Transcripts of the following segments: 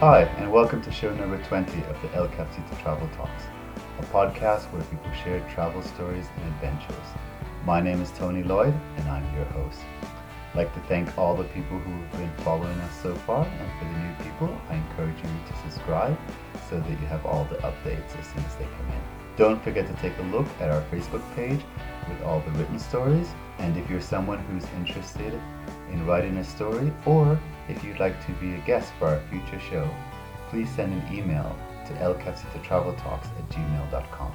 Hi, and welcome to show number 20 of the El Cafecito Travel Talks, a podcast where people share travel stories and adventures. My name is Tony Lloyd, and I'm your host. I'd like to thank all the people who have been following us so far, and for the new people, I encourage you to subscribe so that you have all the updates as soon as they come in. Don't forget to take a look at our Facebook page with all the written stories, and if you're someone who's interested in writing a story, or if you'd like to be a guest for our future show, please send an email to elcafecitotraveltalks at gmail.com.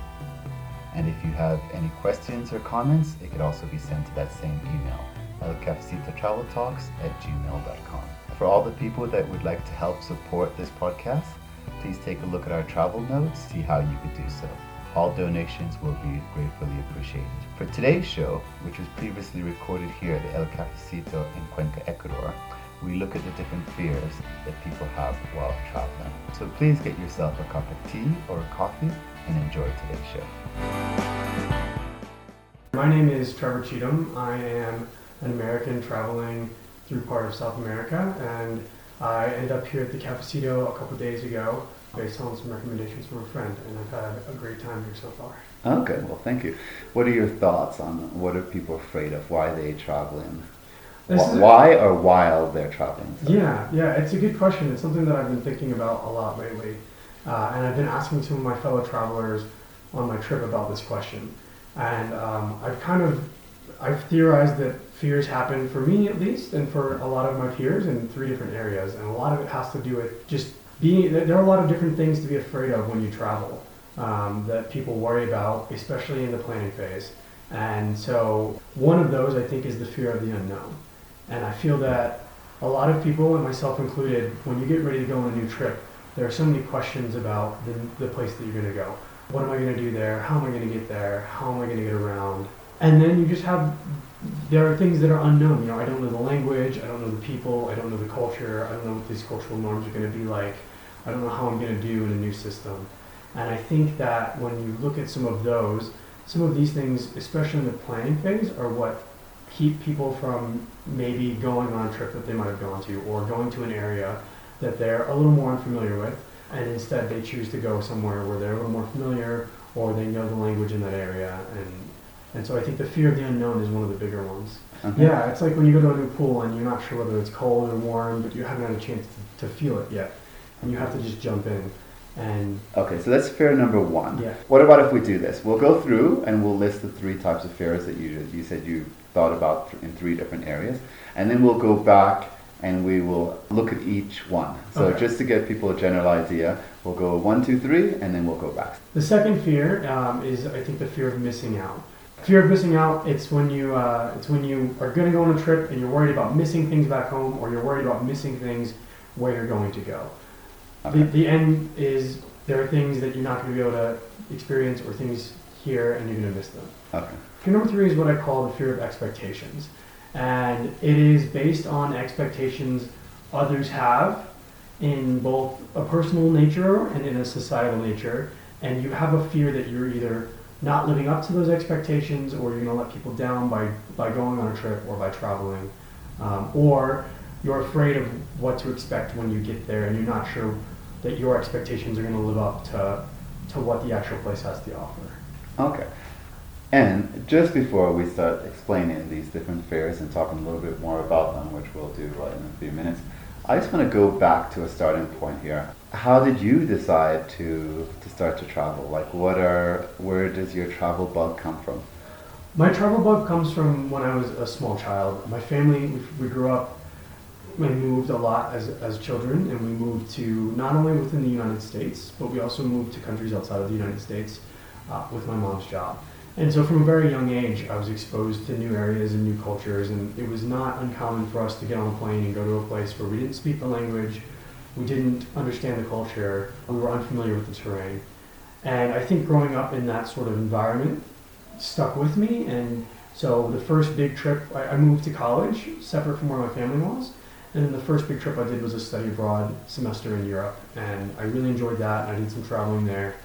And if you have any questions or comments, it could also be sent to that same email, elcafecitotraveltalks at gmail.com. For all the people that would like to help support this podcast, please take a look at our travel notes, see how you could do so. All donations will be gratefully appreciated. For today's show, which was previously recorded here at the El Cafecito in Cuenca, Ecuador, we look at the different fears that people have while traveling. So please get yourself a cup of tea or a coffee and enjoy today's show. My name is Trevor Cheatham. I am an American traveling through part of South America, and I ended up here at the Cafecito a couple days ago based on some recommendations from a friend, and I've had a great time here so far. Okay, well, thank you. What are your thoughts on what are people afraid of? Why they traveling? Why or while they're traveling? Sorry. Yeah, yeah, it's a good question. It's something that I've been thinking about a lot lately, uh, and I've been asking some of my fellow travelers on my trip about this question, and um, I've kind of I've theorized that fears happen for me at least, and for a lot of my peers in three different areas, and a lot of it has to do with just being there are a lot of different things to be afraid of when you travel um, that people worry about, especially in the planning phase. And so one of those I think is the fear of the unknown. And I feel that a lot of people, and myself included, when you get ready to go on a new trip, there are so many questions about the, the place that you're going to go. What am I going to do there? How am I going to get there? How am I going to get around? And then you just have there are things that are unknown. You know, I don't know the language, I don't know the people, I don't know the culture, I don't know what these cultural norms are going to be like. I don't know how I'm going to do in a new system. And I think that when you look at some of those, some of these things, especially in the planning phase, are what keep people from maybe going on a trip that they might have gone to or going to an area that they're a little more unfamiliar with. And instead, they choose to go somewhere where they're a little more familiar or they know the language in that area. And, and so I think the fear of the unknown is one of the bigger ones. Okay. Yeah, it's like when you go to a new pool and you're not sure whether it's cold or warm, but you haven't had a chance to, to feel it yet and you have to just jump in. And okay, so that's fear number one. Yeah. What about if we do this? We'll go through and we'll list the three types of fears that you you said you thought about in three different areas, and then we'll go back and we will look at each one. So okay. just to get people a general idea, we'll go one, two, three, and then we'll go back. The second fear um, is, I think, the fear of missing out. Fear of missing out. It's when you uh, it's when you are going to go on a trip and you're worried about missing things back home, or you're worried about missing things where you're going to go. Okay. The, the end is there are things that you're not going to be able to experience or things here and you're going to miss them. Okay. Fear number three is what I call the fear of expectations. And it is based on expectations others have in both a personal nature and in a societal nature. And you have a fear that you're either not living up to those expectations or you're going to let people down by, by going on a trip or by traveling. Um, or you're afraid of what to expect when you get there and you're not sure that your expectations are going to live up to, to what the actual place has to offer. Okay. And just before we start explaining these different fairs and talking a little bit more about them, which we'll do right in a few minutes, I just want to go back to a starting point here. How did you decide to, to start to travel? Like, what are, where does your travel bug come from? My travel bug comes from when I was a small child. My family, we grew up we moved a lot as, as children, and we moved to not only within the United States, but we also moved to countries outside of the United States uh, with my mom's job. And so from a very young age, I was exposed to new areas and new cultures, and it was not uncommon for us to get on a plane and go to a place where we didn't speak the language, we didn't understand the culture, we were unfamiliar with the terrain. And I think growing up in that sort of environment stuck with me, and so the first big trip, I, I moved to college, separate from where my family was, and then the first big trip I did was a study abroad semester in Europe, and I really enjoyed that. And I did some traveling there,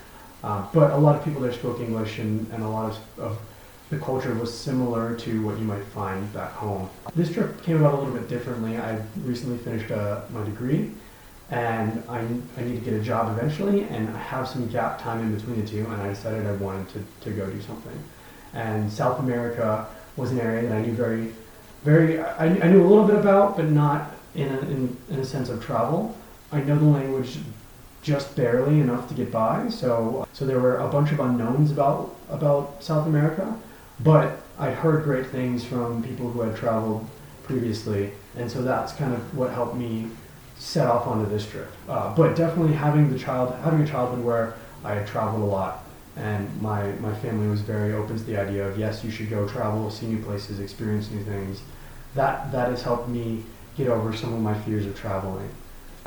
uh, but a lot of people there spoke English, and, and a lot of, of the culture was similar to what you might find back home. This trip came about a little bit differently. I recently finished uh, my degree, and I, I need to get a job eventually, and I have some gap time in between the two, and I decided I wanted to, to go do something. And South America was an area that I knew very, very, I, I knew a little bit about, but not in a, in, in a sense of travel. I know the language just barely enough to get by, so so there were a bunch of unknowns about about South America, but I'd heard great things from people who had traveled previously, and so that's kind of what helped me set off onto this trip. Uh, but definitely having the child, having a childhood where I had traveled a lot, and my my family was very open to the idea of yes, you should go travel, see new places, experience new things. That that has helped me get over some of my fears of traveling.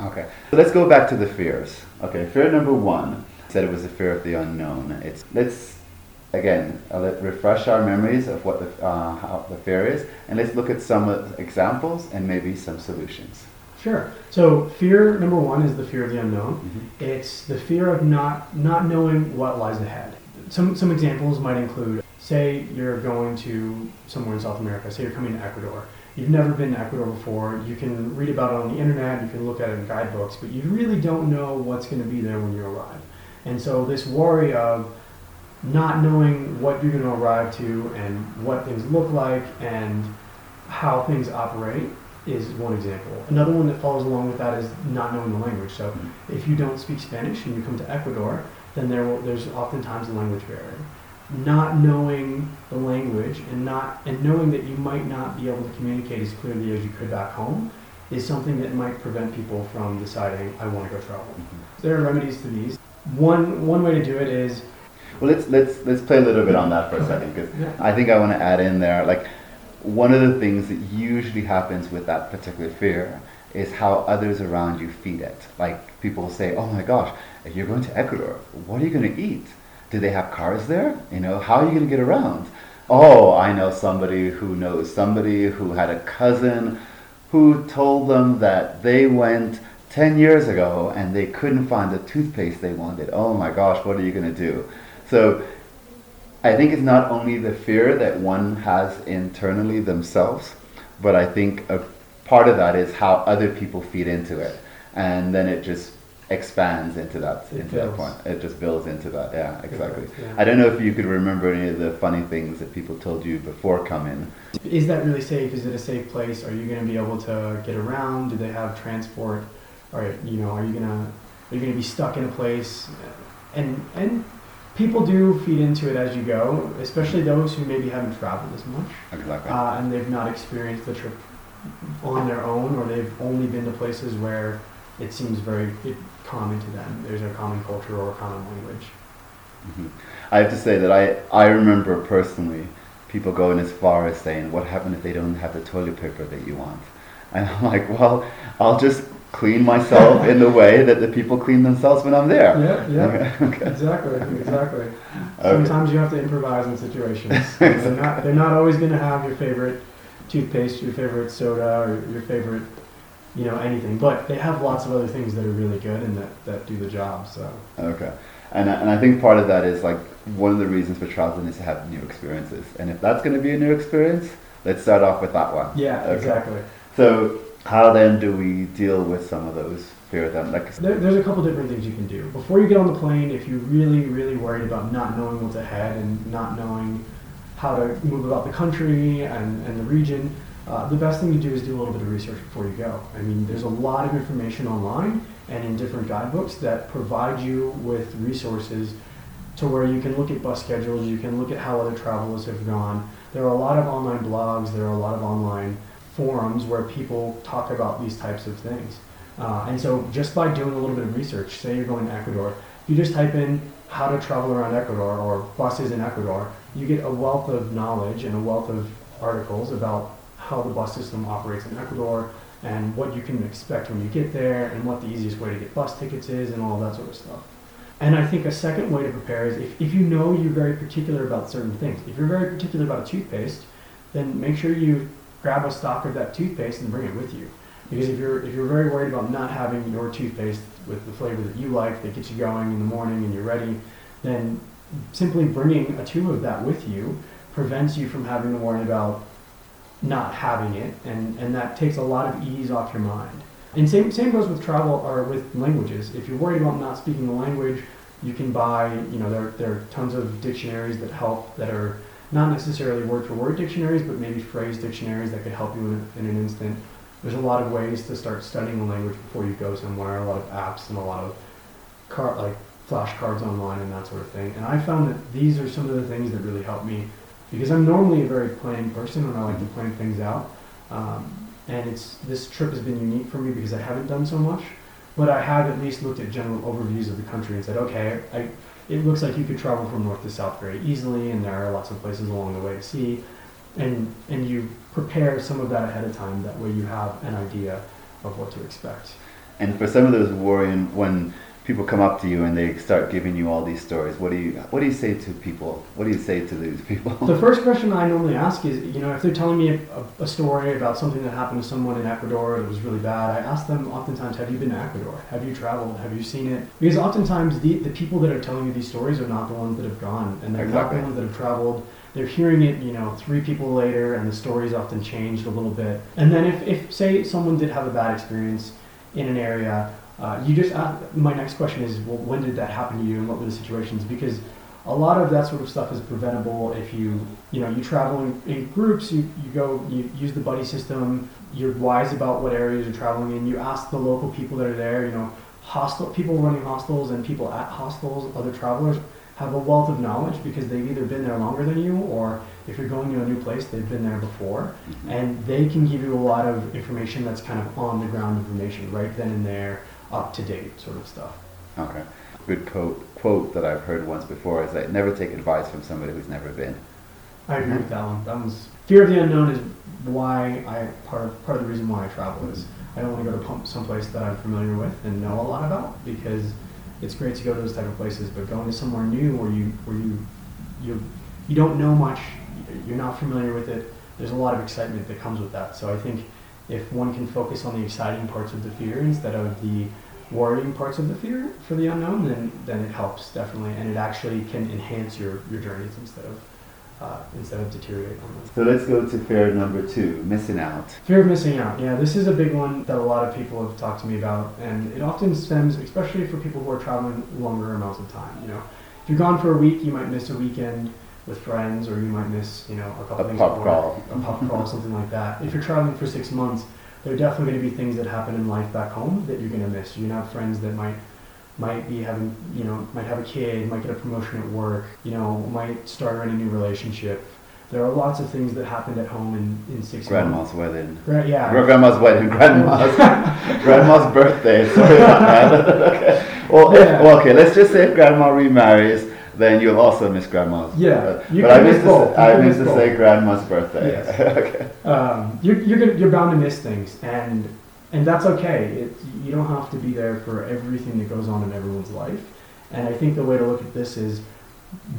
Okay, so let's go back to the fears. Okay, fear number one said it was a fear of the unknown. It's let's again uh, let refresh our memories of what the uh, how the fear is, and let's look at some examples and maybe some solutions. Sure. So fear number one is the fear of the unknown. Mm-hmm. It's the fear of not not knowing what lies ahead. Some some examples might include, say you're going to somewhere in South America. Say you're coming to Ecuador you've never been to Ecuador before, you can read about it on the internet, you can look at it in guidebooks, but you really don't know what's going to be there when you arrive. And so this worry of not knowing what you're going to arrive to and what things look like and how things operate is one example. Another one that follows along with that is not knowing the language. So mm-hmm. if you don't speak Spanish and you come to Ecuador, then there will, there's oftentimes a language barrier not knowing the language and not and knowing that you might not be able to communicate as clearly as you could back home is something that might prevent people from deciding I want to go travel. Mm-hmm. There are remedies to these. One one way to do it is well let's let's let's play a little bit on that for a second because yeah. I think I want to add in there like one of the things that usually happens with that particular fear is how others around you feed it. Like people say, "Oh my gosh, if you're going to Ecuador, what are you going to eat?" Do they have cars there? You know, how are you going to get around? Oh, I know somebody who knows somebody who had a cousin who told them that they went 10 years ago and they couldn't find the toothpaste they wanted. Oh my gosh, what are you going to do? So I think it's not only the fear that one has internally themselves, but I think a part of that is how other people feed into it. And then it just expands into that it into builds. that point. It just builds into that. Yeah, exactly. Builds, yeah. I don't know if you could remember any of the funny things that people told you before coming. Is that really safe? Is it a safe place? Are you going to be able to get around? Do they have transport? Or you know, are you gonna are you gonna be stuck in a place? And and people do feed into it as you go, especially those who maybe haven't traveled as much. Exactly. Uh, and they've not experienced the trip on their own, or they've only been to places where it seems very common to them. There's a common culture or a common language. Mm-hmm. I have to say that I, I remember personally people going as far as saying, what happens if they don't have the toilet paper that you want? And I'm like, well, I'll just clean myself in the way that the people clean themselves when I'm there. Yeah, yeah, okay. exactly, exactly. Sometimes you have to improvise in situations. they're not they're not always going to have your favorite toothpaste, your favorite soda, or your favorite you know anything. But they have lots of other things that are really good and that, that do the job. So okay, and and I think part of that is like one of the reasons for traveling is to have new experiences. And if that's going to be a new experience, let's start off with that one. Yeah, okay. exactly. So how then do we deal with some of those fear of them? Like there, there's a couple different things you can do before you get on the plane. If you're really really worried about not knowing what's ahead and not knowing how to move about the country and, and the region, uh, the best thing to do is do a little bit of research before you go. I mean, there's a lot of information online and in different guidebooks that provide you with resources to where you can look at bus schedules, you can look at how other travelers have gone. There are a lot of online blogs, there are a lot of online forums where people talk about these types of things. Uh, and so just by doing a little bit of research, say you're going to Ecuador, you just type in how to travel around Ecuador or buses in Ecuador, you get a wealth of knowledge and a wealth of articles about how the bus system operates in Ecuador and what you can expect when you get there and what the easiest way to get bus tickets is and all that sort of stuff. And I think a second way to prepare is if, if you know you're very particular about certain things. If you're very particular about a toothpaste, then make sure you grab a stock of that toothpaste and bring it with you. Because if you're if you're very worried about not having your toothpaste with the flavor that you like that gets you going in the morning and you're ready, then simply bringing a tube of that with you prevents you from having to worry about not having it, and, and that takes a lot of ease off your mind. And same same goes with travel or with languages. If you're worried about not speaking the language, you can buy. You know, there there are tons of dictionaries that help that are not necessarily word for word dictionaries, but maybe phrase dictionaries that could help you in, in an instant. There's a lot of ways to start studying the language before you go somewhere. A lot of apps and a lot of car like flashcards online and that sort of thing. And I found that these are some of the things that really helped me because I'm normally a very planning person and I like to plan things out. Um, and it's this trip has been unique for me because I haven't done so much, but I have at least looked at general overviews of the country and said, okay, I, it looks like you could travel from north to south very easily, and there are lots of places along the way to see, and and you prepare some of that ahead of time. That way, you have an idea of what to expect. And for some of those worrying when people come up to you and they start giving you all these stories, what do you what do you say to people? What do you say to these people? The first question I normally ask is, you know, if they're telling me a, a story about something that happened to someone in Ecuador that was really bad, I ask them oftentimes, have you been to Ecuador? Have you traveled? Have you seen it? Because oftentimes the, the people that are telling you these stories are not the ones that have gone, and they're Exactly. not the ones that have traveled. They're hearing it, you know, three people later, and the story's often changed a little bit. And then if, if say someone did have a bad experience in an area, uh, you just ask, my next question is, well, when did that happen to you, and what were the situations? Because a lot of that sort of stuff is preventable if you, you know, you travel in, in groups. You, you go, you use the buddy system. You're wise about what areas you're traveling in. You ask the local people that are there. You know, hostel people running hostels and people at hostels, other travelers have a wealth of knowledge because they've either been there longer than you, or if you're going to a new place, they've been there before and they can give you a lot of information that's kind of on the ground information right then and there up to date sort of stuff Okay. Good quote quote that I've heard once before is that never take advice from somebody who's never been. i agree with that one that was fear of the unknown is why i part of part of the reason why i travel is i don't want to go to pump someplace that i'm familiar with and know a lot about because it's great to go to those type of places but going to somewhere new where you where you you you don't know much you're not familiar with it there's a lot of excitement that comes with that so i think if one can focus on the exciting parts of the fear instead of the worrying parts of the fear for the unknown then then it helps definitely and it actually can enhance your your journeys instead of uh, instead of deteriorate on them So let's go to fear number two, missing out. Fear of missing out. Yeah, this is a big one that a lot of people have talked to me about, and it often stems, especially for people who are traveling longer amounts of time. You know, if you're gone for a week, you might miss a weekend with friends, or you might miss, you know, a couple A things pub crawl. a pub crawl, something like that. If you're traveling for six months, there are definitely going to be things that happen in life back home that you're going to miss. You're gonna have friends that might might be having, you know, might have a kid, might get a promotion at work, you know, might start a new relationship. There are lots of things that happened at home in, in six months. Grandma's wedding. Gra- yeah. Gra- Grandma's wedding, grandma's grandma's birthday. Sorry about that. okay. Well, if, Yeah. well, okay. Let's just say if grandma remarries, then you'll also miss grandma's. Yeah, But, but I miss missed to both. I miss to say grandma's birthday. Yes. okay. um, you're, you're, gonna, you're bound to miss things, and and that's okay. It, you don't have to be there for everything that goes on in everyone's life. And I think the way to look at this is,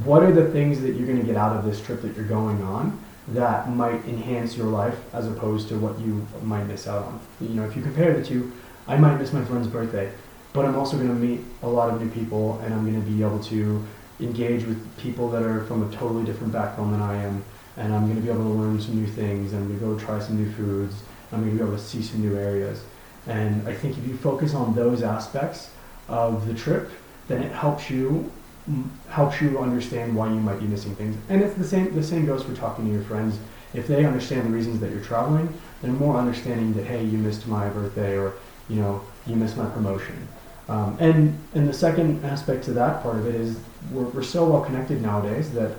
what are the things that you're going to get out of this trip that you're going on that might enhance your life as opposed to what you might miss out on. You know, if you compare the two, I might miss my friend's birthday, but I'm also going to meet a lot of new people, and I'm going to be able to engage with people that are from a totally different background than I am, and I'm going to be able to learn some new things. I'm going to go try some new foods. I'm going to be able to see some new areas. And I think if you focus on those aspects of the trip, then it helps you mm, helps you understand why you might be missing things. And it's the same the same goes for talking to your friends. If they understand the reasons that you're traveling, they're more understanding that hey, you missed my birthday or you know you missed my promotion. Um, and and the second aspect to that part of it is we're, we're so well connected nowadays that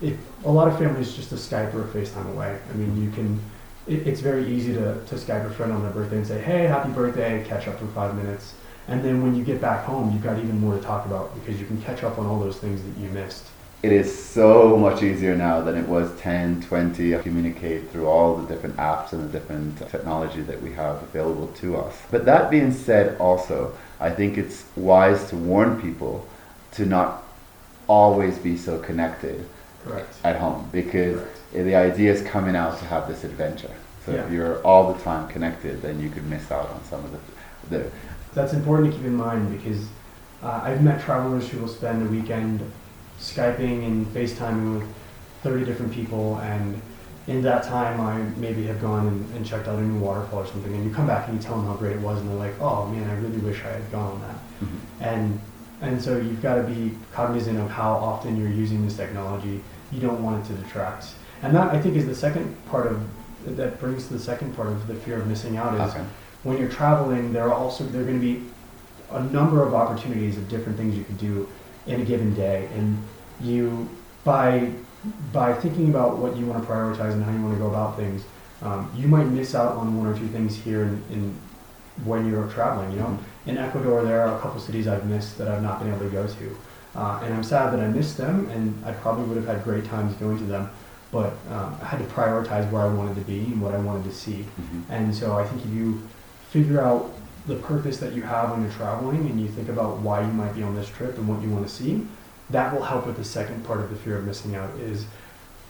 it, a lot of families just a Skype or a FaceTime away. I mean, you can. It, it's very easy to, to Skype a friend on their birthday and say, "Hey, happy birthday!" Catch up for five minutes, and then when you get back home, you've got even more to talk about because you can catch up on all those things that you missed. It is so much easier now than it was 10, 20 to communicate through all the different apps and the different technology that we have available to us. But that being said, also, I think it's wise to warn people to not always be so connected at home because the idea is coming out to have this adventure. So if you're all the time connected, then you could miss out on some of the, the That's important to keep in mind because uh, I've met travelers who will spend a weekend Skyping and FaceTiming with 30 different people, and in that time I maybe have gone and, and checked out a new waterfall or something, and you come back and you tell them how great it was, and they're like, oh man, I really wish I had gone on that. Mm-hmm. And and so you've got to be cognizant of how often you're using this technology. You don't want it to detract. And that I think is the second part of that brings to the second part of the fear of missing out is Okay. when you're traveling, there are also there are going to be a number of opportunities of different things you could do in a given day, and you by by thinking about what you want to prioritize and how you want to go about things, um, you might miss out on one or two things here in, in when you're traveling. You know, in Ecuador, there are a couple cities I've missed that I've not been able to go to, uh, and I'm sad that I missed them, and I probably would have had great times going to them. But um, I had to prioritize where I wanted to be and what I wanted to see. Mhm. And so I think if you figure out the purpose that you have when you're traveling and you think about why you might be on this trip and what you want to see, that will help with the second part of the fear of missing out is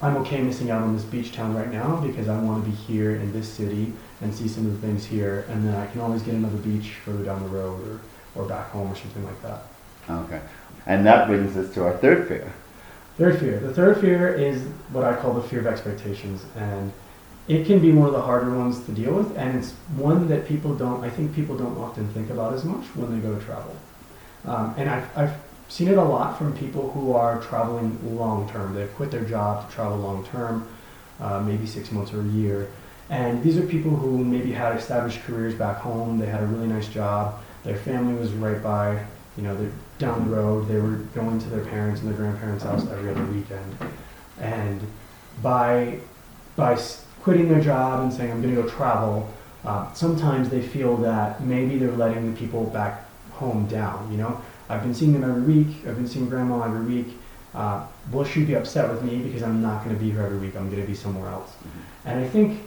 I'm okay missing out on this beach town right now because I want to be here in this city and see some of the things here and then I can always get another beach further down the road or, or back home or something like that. Okay. And that brings us to our third fear. Third fear. The third fear is what I call the fear of expectations, and it can be one of the harder ones to deal with, and it's one that people don't. I think people don't often think about as much when they go to travel. Um, and I've, I've seen it a lot from people who are traveling long term. They've quit their job to travel long term, uh, maybe six months or a year. And these are people who maybe had established careers back home. They had a really nice job. Their family was right by, you know, they're down the road. They were going to their parents and their grandparents' house every other weekend. And by by quitting their job and saying I'm going to go travel, uh, sometimes they feel that maybe they're letting the people back home down. You know, I've been seeing them every week. I've been seeing grandma every week. Uh, will she be upset with me because I'm not going to be here every week? I'm going to be somewhere else. And I think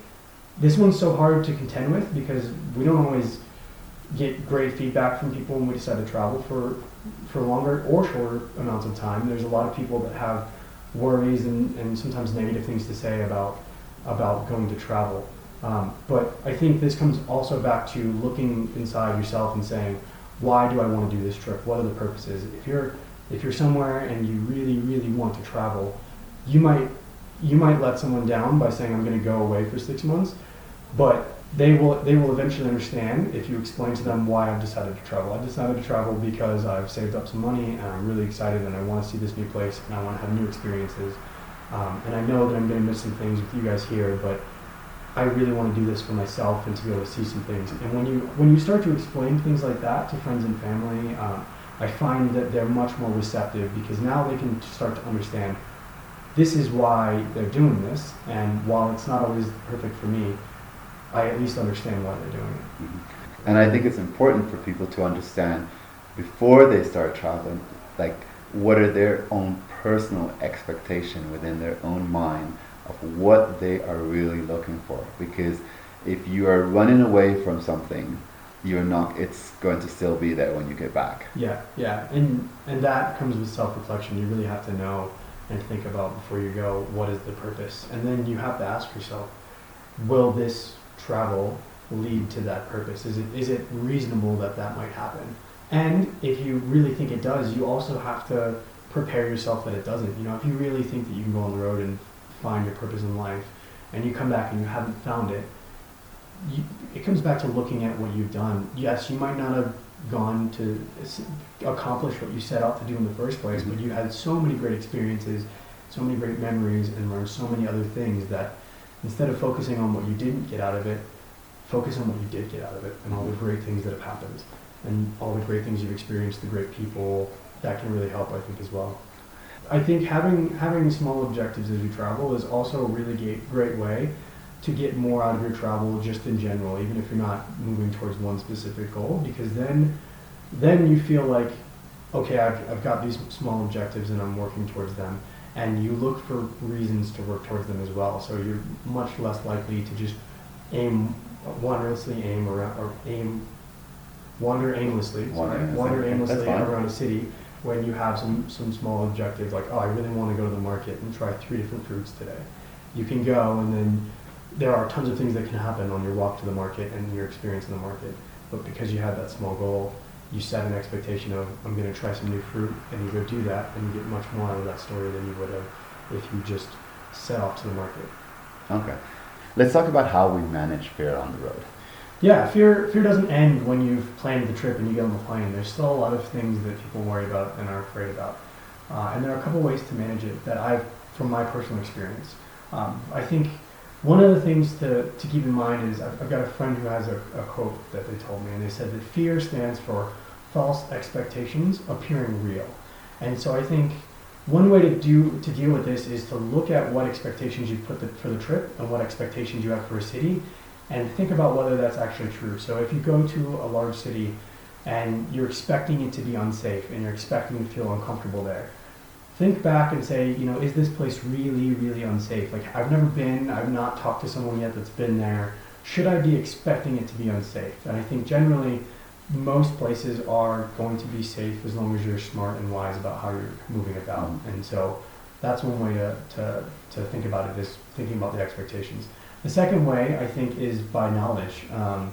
this one's so hard to contend with because we don't always get great feedback from people when we decide to travel for for longer or shorter amounts of time. There's a lot of people that have worries and, and sometimes negative things to say about about going to travel. Um, but I think this comes also back to looking inside yourself and saying, why do I want to do this trip? What are the purposes? If you're if you're somewhere and you really really want to travel, you might you might let someone down by saying I'm going to go away for six months, but they will they will eventually understand if you explain to them why I've decided to travel. I've decided to travel because I've saved up some money and I'm really excited and I want to see this new place and I want to have new experiences. Um, and I know that I'm going to miss some things with you guys here, but I really want to do this for myself and to be able to see some things. And when you when you start to explain things like that to friends and family, um, I find that they're much more receptive because now they can start to understand this is why they're doing this, and while it's not always perfect for me, I at least understand why they're doing it. Mhm. And I think it's important for people to understand before they start traveling, like what are their own personal expectation within their own mind of what they are really looking for. Because if you are running away from something, you're not. It's going to still be there when you get back. Yeah, yeah, and and that comes with self-reflection. You really have to know and think about before you go what is the purpose, and then you have to ask yourself, will this travel lead to that purpose? Is it is it reasonable that that might happen? And if you really think it does, you also have to prepare yourself that it doesn't. You know, if you really think that you can go on the road and find your purpose in life, and you come back and you haven't found it, you, it comes back to looking at what you've done. Yes, you might not have gone to accomplish what you set out to do in the first place, but mm-hmm. you had so many great experiences, so many great memories, and learned so many other things that instead of focusing on what you didn't get out of it, focus on what you did get out of it and all the mm-hmm. great things that have happened and all the great things you've experienced, the great people. That can really help, I think, as well. I think having having small objectives as you travel is also a really ga- great way to get more out of your travel just in general, even if you're not moving towards one specific goal, because then then you feel like, okay, I've, I've got these small objectives and I'm working towards them, and you look for reasons to work towards them as well. So you're much less likely to just aim wanderlessly aim around or aim wander aimlessly, Wander sorry, aimlessly. wander aimlessly around a city when you have some, some small objective like, oh, I really want to go to the market and try three different fruits today. You can go and then there are tons of things that can happen on your walk to the market and your experience in the market. But because you had that small goal, you set an expectation of, I'm going to try some new fruit, and you go do that, and you get much more out of that story than you would have if you just set off to the market. Okay. Let's talk about how we manage fear on the road. Yeah, fear fear doesn't end when you've planned the trip and you get on the plane. There's still a lot of things that people worry about and are afraid about, uh, and there are a couple ways to manage it that I've, from my personal experience. Um, I think one of the things to, to keep in mind is I've, I've got a friend who has a, a quote that they told me, and they said that fear stands for false expectations appearing real, and so I think one way to do to deal with this is to look at what expectations you put the, for the trip and what expectations you have for a city, and think about whether that's actually true. So if you go to a large city and you're expecting it to be unsafe and you're expecting to feel uncomfortable there, think back and say, you know, is this place really, really unsafe? Like I've never been, I've not talked to someone yet that's been there. Should I be expecting it to be unsafe? And I think generally most places are going to be safe as long as you're smart and wise about how you're moving about. Mhm. And so that's one way to, to, to think about it is thinking about the expectations. The second way, I think, is by knowledge. Um,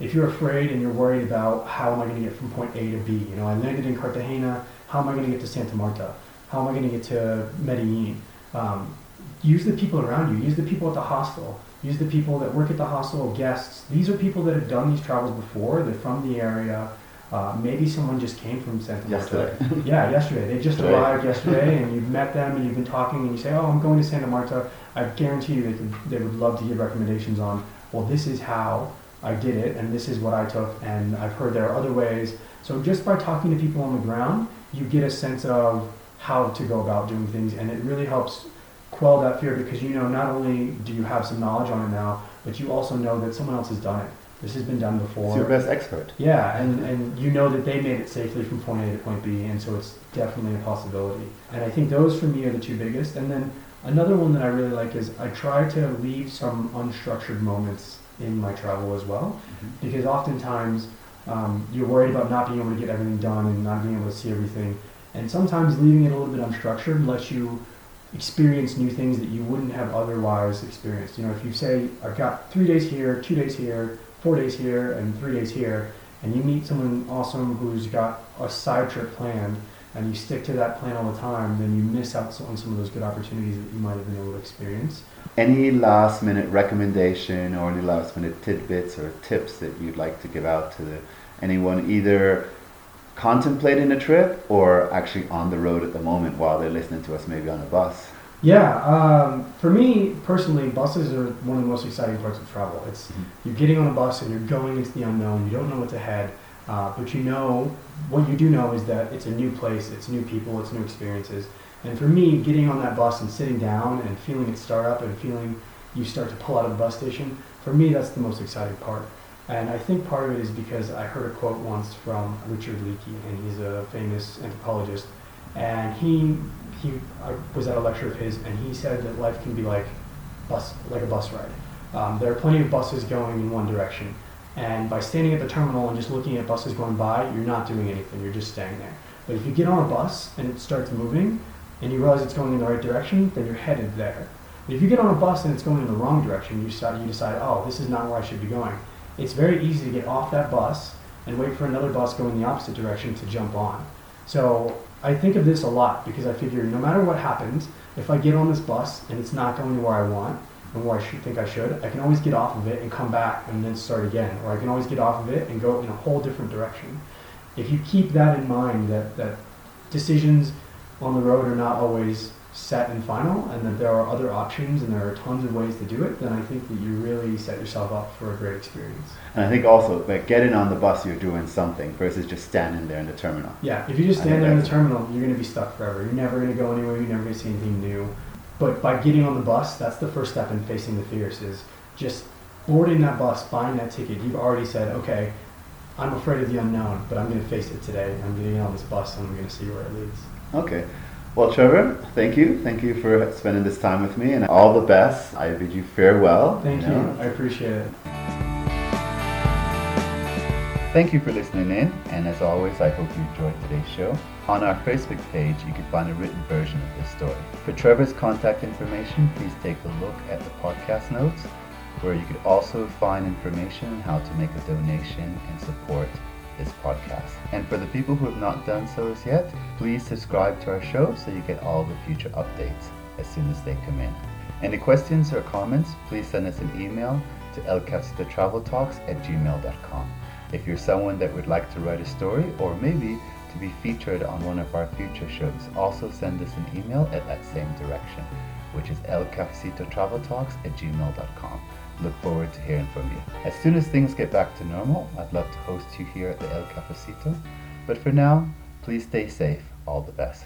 if you're afraid and you're worried about how am I going to get from point A to B, you know, I landed in Cartagena, how am I going to get to Santa Marta? How am I going to get to Medellin? Um, use the people around you. Use the people at the hostel. Use the people that work at the hostel, guests. These are people that have done these travels before. They're from the area. Uh, maybe someone just came from Santa Marta. Yesterday. Yeah, yesterday. They just Today. arrived yesterday, and you've met them, and you've been talking, and you say, "Oh, I'm going to Santa Marta." I guarantee you, they could, they would love to give recommendations on. Well, this is how I did it, and this is what I took, and I've heard there are other ways. So just by talking to people on the ground, you get a sense of how to go about doing things, and it really helps quell that fear because you know not only do you have some knowledge on it now, but you also know that someone else has done it. This has been done before. It's your best expert. Yeah, and, and you know that they made it safely from point A to point B, and so it's definitely a possibility. And I think those for me are the two biggest. And then another one that I really like is I try to leave some unstructured moments in my travel as well, because oftentimes um, you're worried about not being able to get everything done and not being able to see everything. And sometimes leaving it a little bit unstructured lets you experience new things that you wouldn't have otherwise experienced. You know, if you say, I've got three days here, two days here, four days here, and three days here, and you meet someone awesome who's got a side trip planned, and you stick to that plan all the time, then you miss out on some of those good opportunities that you might have been able to experience. Any last minute recommendation or any last minute tidbits or tips that you'd like to give out to the, anyone either contemplating a trip or actually on the road at the moment while they're listening to us maybe on a bus? Yeah, um, for me personally, buses are one of the most exciting parts of travel. It's Mhm. you're getting on a bus and you're going into the unknown. You don't know what's ahead, uh, but you know what you do know is that it's a new place, it's new people, it's new experiences. And for me, getting on that bus and sitting down and feeling it start up and feeling you start to pull out of the bus station, for me, that's the most exciting part. And I think part of it is because I heard a quote once from Richard Leakey, and he's a famous anthropologist, and he he I was at a lecture of his, and he said that life can be like bus like a bus ride. Um, there are plenty of buses going in one direction, and by standing at the terminal and just looking at buses going by, you're not doing anything. You're just staying there. But if you get on a bus and it starts moving, and you realize it's going in the right direction, then you're headed there. But if you get on a bus and it's going in the wrong direction, you decide, you decide, oh, this is not where I should be going. It's very easy to get off that bus and wait for another bus going the opposite direction to jump on. So I think of this a lot because I figure no matter what happens, if I get on this bus and it's not going where I want and where I should think I should, I can always get off of it and come back and then start again. Or I can always get off of it and go in a whole different direction. If you keep that in mind, that, that decisions on the road are not always set and final and that there are other options and there are tons of ways to do it, then I think that you really set yourself up for a great experience. And I think also, like getting on the bus, you're doing something versus just standing there in the terminal. Yeah, if you just stand there in the terminal, you're going to be stuck forever. You're never going to go anywhere. You're never going to see anything new. But by getting on the bus, that's the first step in facing the fears. Is just boarding that bus, buying that ticket. You've already said, okay, I'm afraid of the unknown, but I'm going to face it today. I'm getting on this bus, and I'm going to see where it leads. Okay. Well, Trevor, thank you. Thank you for spending this time with me and all the best. I bid you farewell. Thank you. know. I appreciate it. Thank you for listening in, and as always, I hope you enjoyed today's show. On our Facebook page, you can find a written version of this story. For Trevor's contact information, please take a look at the podcast notes, where you could also find information on how to make a donation and support this podcast. And for the people who have not done so as yet, please subscribe to our show so you get all the future updates as soon as they come in. Any questions or comments, please send us an email to elcafecitotraveltalks at gmail.com. If you're someone that would like to write a story or maybe to be featured on one of our future shows, also send us an email at that same direction, which is elcafecitotraveltalks at gmail.com. Look forward to hearing from you. As soon as things get back to normal, I'd love to host you here at the El Cafecito. But for now, please stay safe. All the best.